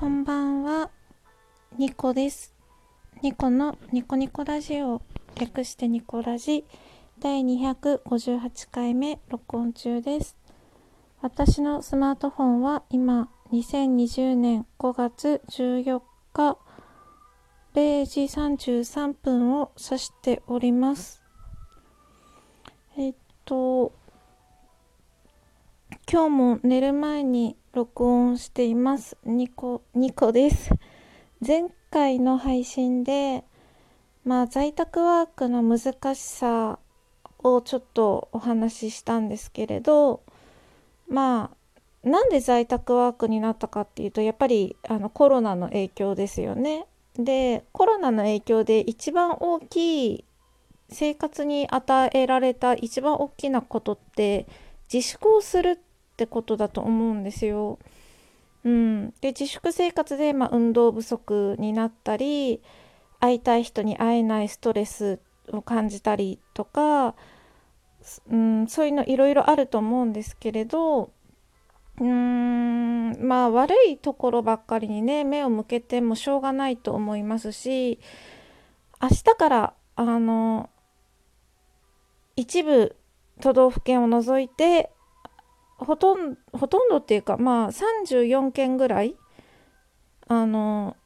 こんばんは、ニコです。ニコのニコニコラジオ、略してニコラジ、第258回目録音中です。私のスマートフォンは今、2020年5月14日、0時33分を指しております。えっと、今日も寝る前に録音しています。ニコ、ニコです。前回の配信で、まあ在宅ワークの難しさをちょっとお話ししたんですけれど、まあ、なんで在宅ワークになったかっていうと、やっぱりあのコロナの影響ですよね。で、コロナの影響で一番大きい生活に与えられた一番大きなことって自粛をするっってことだと思うんですよ。うん、で自粛生活で、まあ、運動不足になったり会いたい人に会えないストレスを感じたりとか、うん、そういうのいろいろあると思うんですけれどうーんまあ悪いところばっかりにね目を向けてもしょうがないと思いますし明日からあの一部都道府県を除いてほとんほとんどっていうかまあ34件ぐらいあの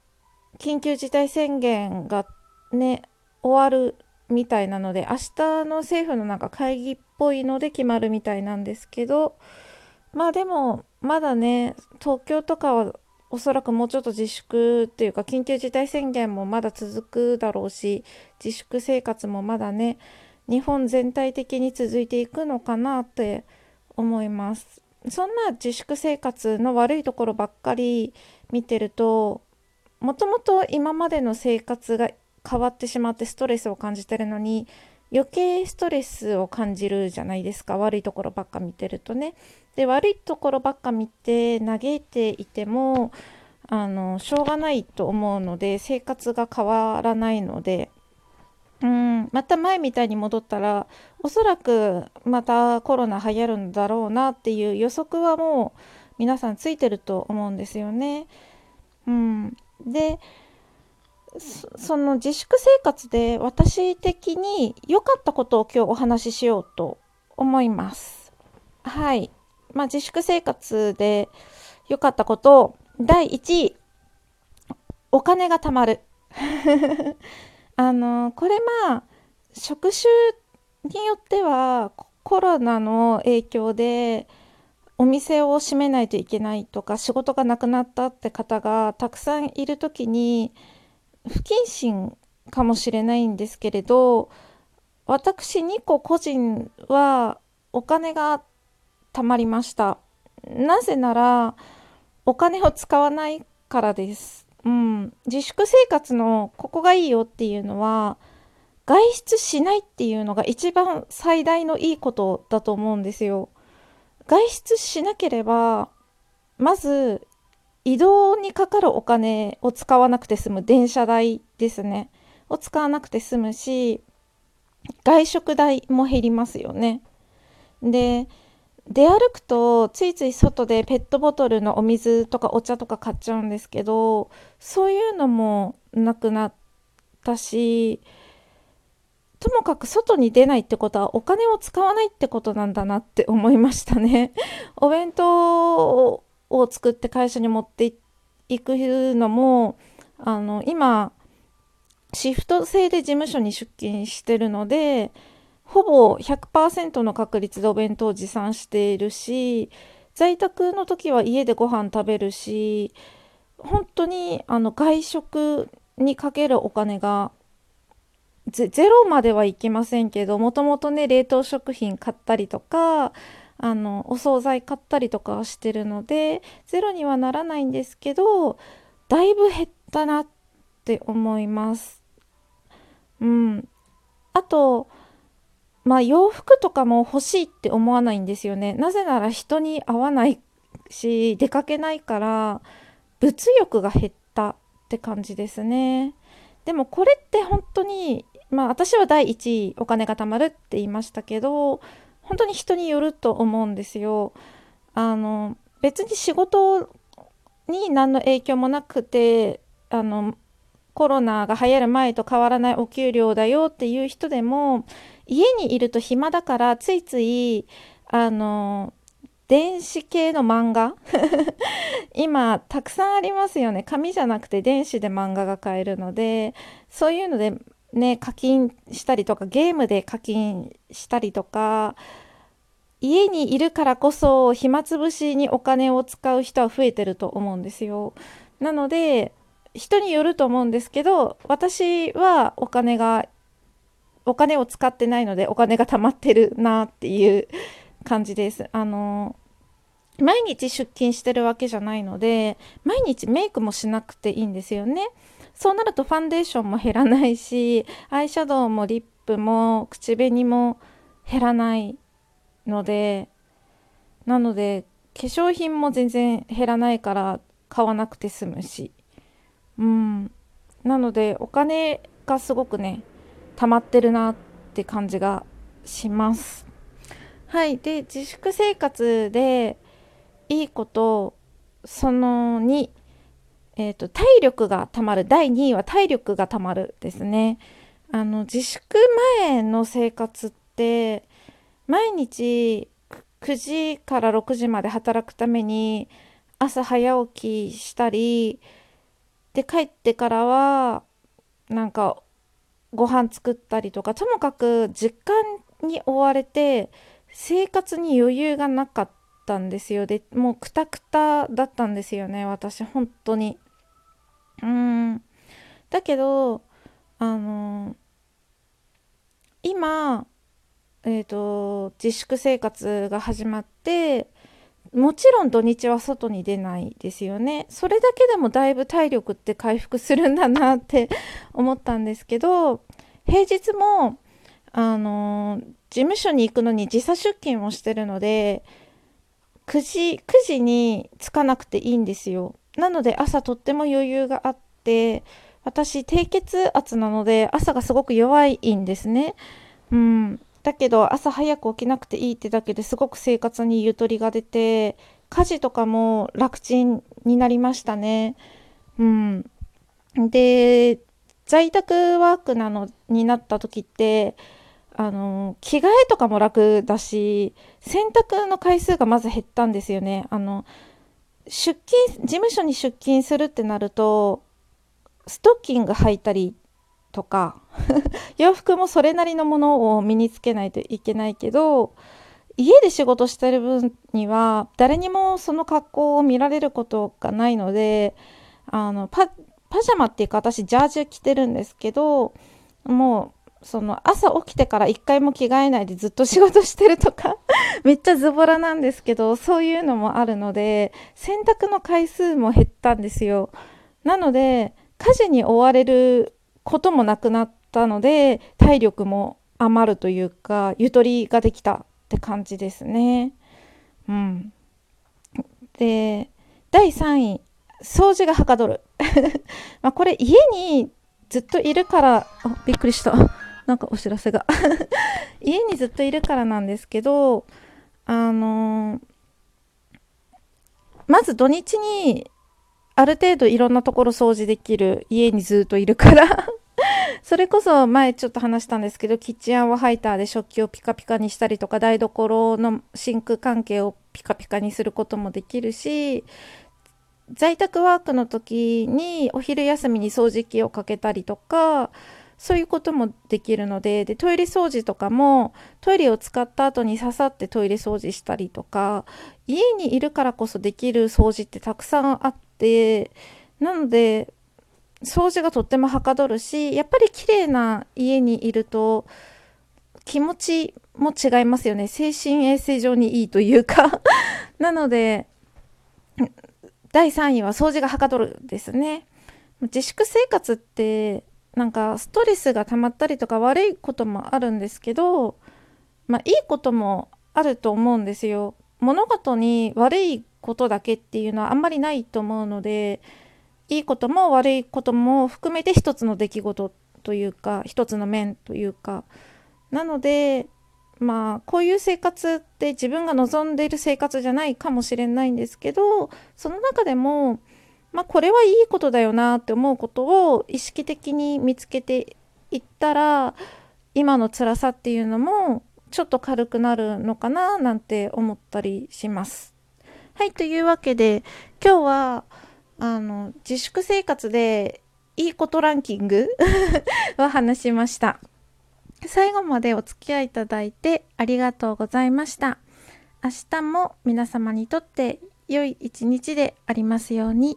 緊急事態宣言がね終わるみたいなので明日の政府のなんか会議っぽいので決まるみたいなんですけどまあでもまだね東京とかはおそらくもうちょっと自粛っていうか緊急事態宣言もまだ続くだろうし自粛生活もまだね日本全体的に続いていくのかなって思います。そんな自粛生活の悪いところばっかり見てるともともと今までの生活が変わってしまってストレスを感じてるのに余計ストレスを感じるじゃないですか。悪いところばっか見てるとね。で悪いところばっか見て嘆いていてもあのしょうがないと思うので生活が変わらないのでうんまた前みたいに戻ったらおそらくまたコロナ流行るんだろうなっていう予測はもう皆さんついてると思うんですよね。うん、でその自粛生活で私的に良かったことを今日お話ししようと思います。はい。まあ自粛生活で良かったこと第1位お金が貯まる。あのこれまあ職種によってはコロナの影響でお店を閉めないといけないとか仕事がなくなったって方がたくさんいる時に不謹慎かもしれないんですけれど私2個個人はお金が貯まりました。なぜならお金を使わないからです。うん、自粛生活のここがいいよっていうのは外出しないっていうのが一番最大のいいことだと思うんですよ。外出しなければまず移動にかかるお金を使わなくて済む電車代ですねを使わなくて済むし外食代も減りますよね。で出歩くとついつい外でペットボトルのお水とかお茶とか買っちゃうんですけどそういうのもなくなったしともかく外に出ないってことはお金を使わないってことなんだなって思いましたね。お弁当を作って会社に持っていくのもあの今シフト制で事務所に出勤してるのでほぼ100%の確率でお弁当を持参しているし在宅の時は家でご飯食べるし本当にあの外食にかけるお金がゼロまではいきませんけどもともとね冷凍食品買ったりとかあのお惣菜買ったりとかしてるのでゼロにはならないんですけどだいぶ減ったなって思います。うん、あとまあ洋服とかも欲しいって思わないんですよね。なぜなら人に会わないし出かけないから物欲が減ったって感じですね。でもこれって本当にまあ私は第1位お金が貯まるって言いましたけど本当に人によると思うんですよ。あの別に仕事に何の影響もなくてあのコロナが流行る前と変わらないお給料だよっていう人でも家にいると暇だからついついあの電子系の漫画？今たくさんありますよね。紙じゃなくて電子で漫画が買えるのでそういうのでね課金したりとかゲームで課金したりとか家にいるからこそ暇つぶしにお金を使う人は増えてると思うんですよ。なので人によると思うんですけど私はお金がお金を使ってないのでお金が貯まってるなっていう感じです。あの毎日出勤してるわけじゃないので毎日メイクもしなくていいんですよね。そうなるとファンデーションも減らないしアイシャドウもリップも口紅も減らないのでなので化粧品も全然減らないから買わなくて済むしうんなのでお金がすごくね溜まってるなって感じがします。はい。で自粛生活でいいことその2えーと、体力がたまる。第2位は体力がたまるですね。あの自粛前の生活って毎日9時から6時まで働くために朝早起きしたりで帰ってからはなんかご飯作ったりとかともかく実感に追われて生活に余裕がなかったんですよ。でもうくたくただったんですよね私本当に。うん。だけどあの今えーと、自粛生活が始まってもちろん土日は外に出ないですよね。それだけでもだいぶ体力って回復するんだなって思ったんですけど平日もあの事務所に行くのに時差出勤をしてるので9時 ,9 時に着かなくていいんですよ。なので朝とっても余裕があって私低血圧なので朝がすごく弱いんですね。うん。だけど朝早く起きなくていいってだけですごく生活にゆとりが出て家事とかも楽ちんになりましたね。うん、で在宅ワークなのになった時ってあの着替えとかも楽だし洗濯の回数がまず減ったんですよね。あの出勤事務所に出勤するってなるとストッキング履いたりとか 洋服もそれなりのものを身につけないといけないけど家で仕事してる分には誰にもその格好を見られることがないのであのパジャマっていうか私ジャージ着てるんですけどもうその朝起きてから一回も着替えないでずっと仕事してるとか めっちゃズボラなんですけどそういうのもあるので洗濯の回数も減ったんですよ。なので家事に追われることもなくなったので体力も余るというかゆとりができたって感じですね。うん、で第3位掃除がはかどる。まこれ家にずっといるからあびっくりした。なんかお知らせが。家にずっといるからなんですけどあのー、まず土日にある程度いろんなところ掃除できる家にずっといるから。それこそ前ちょっと話したんですけどキッチンアワーハイターで食器をピカピカにしたりとか台所のシンク関係をピカピカにすることもできるし在宅ワークの時にお昼休みに掃除機をかけたりとかそういうこともできるのででトイレ掃除とかもトイレを使った後にささってトイレ掃除したりとか家にいるからこそできる掃除ってたくさんあってなので掃除がとってもはかどるしやっぱり綺麗な家にいると気持ちも違いますよね。精神衛生上にいいというか。なので第3位は掃除がはかどるですね。自粛生活ってなんかストレスが溜まったりとか悪いこともあるんですけどまあいいこともあると思うんですよ。物事に悪いことだけっていうのはあんまりないと思うのでいいことも悪いことも含めて一つの出来事というか一つの面というか。なのでまあこういう生活って自分が望んでいる生活じゃないかもしれないんですけどその中でもまあこれはいいことだよなって思うことを意識的に見つけていったら今の辛さっていうのもちょっと軽くなるのかななんて思ったりします。はい、というわけで今日はあの自粛生活でいいことランキング を話しました。最後までお付き合いいただいてありがとうございました。明日も皆様にとって良い一日でありますように。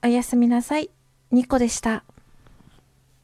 おやすみなさい。ニコでした。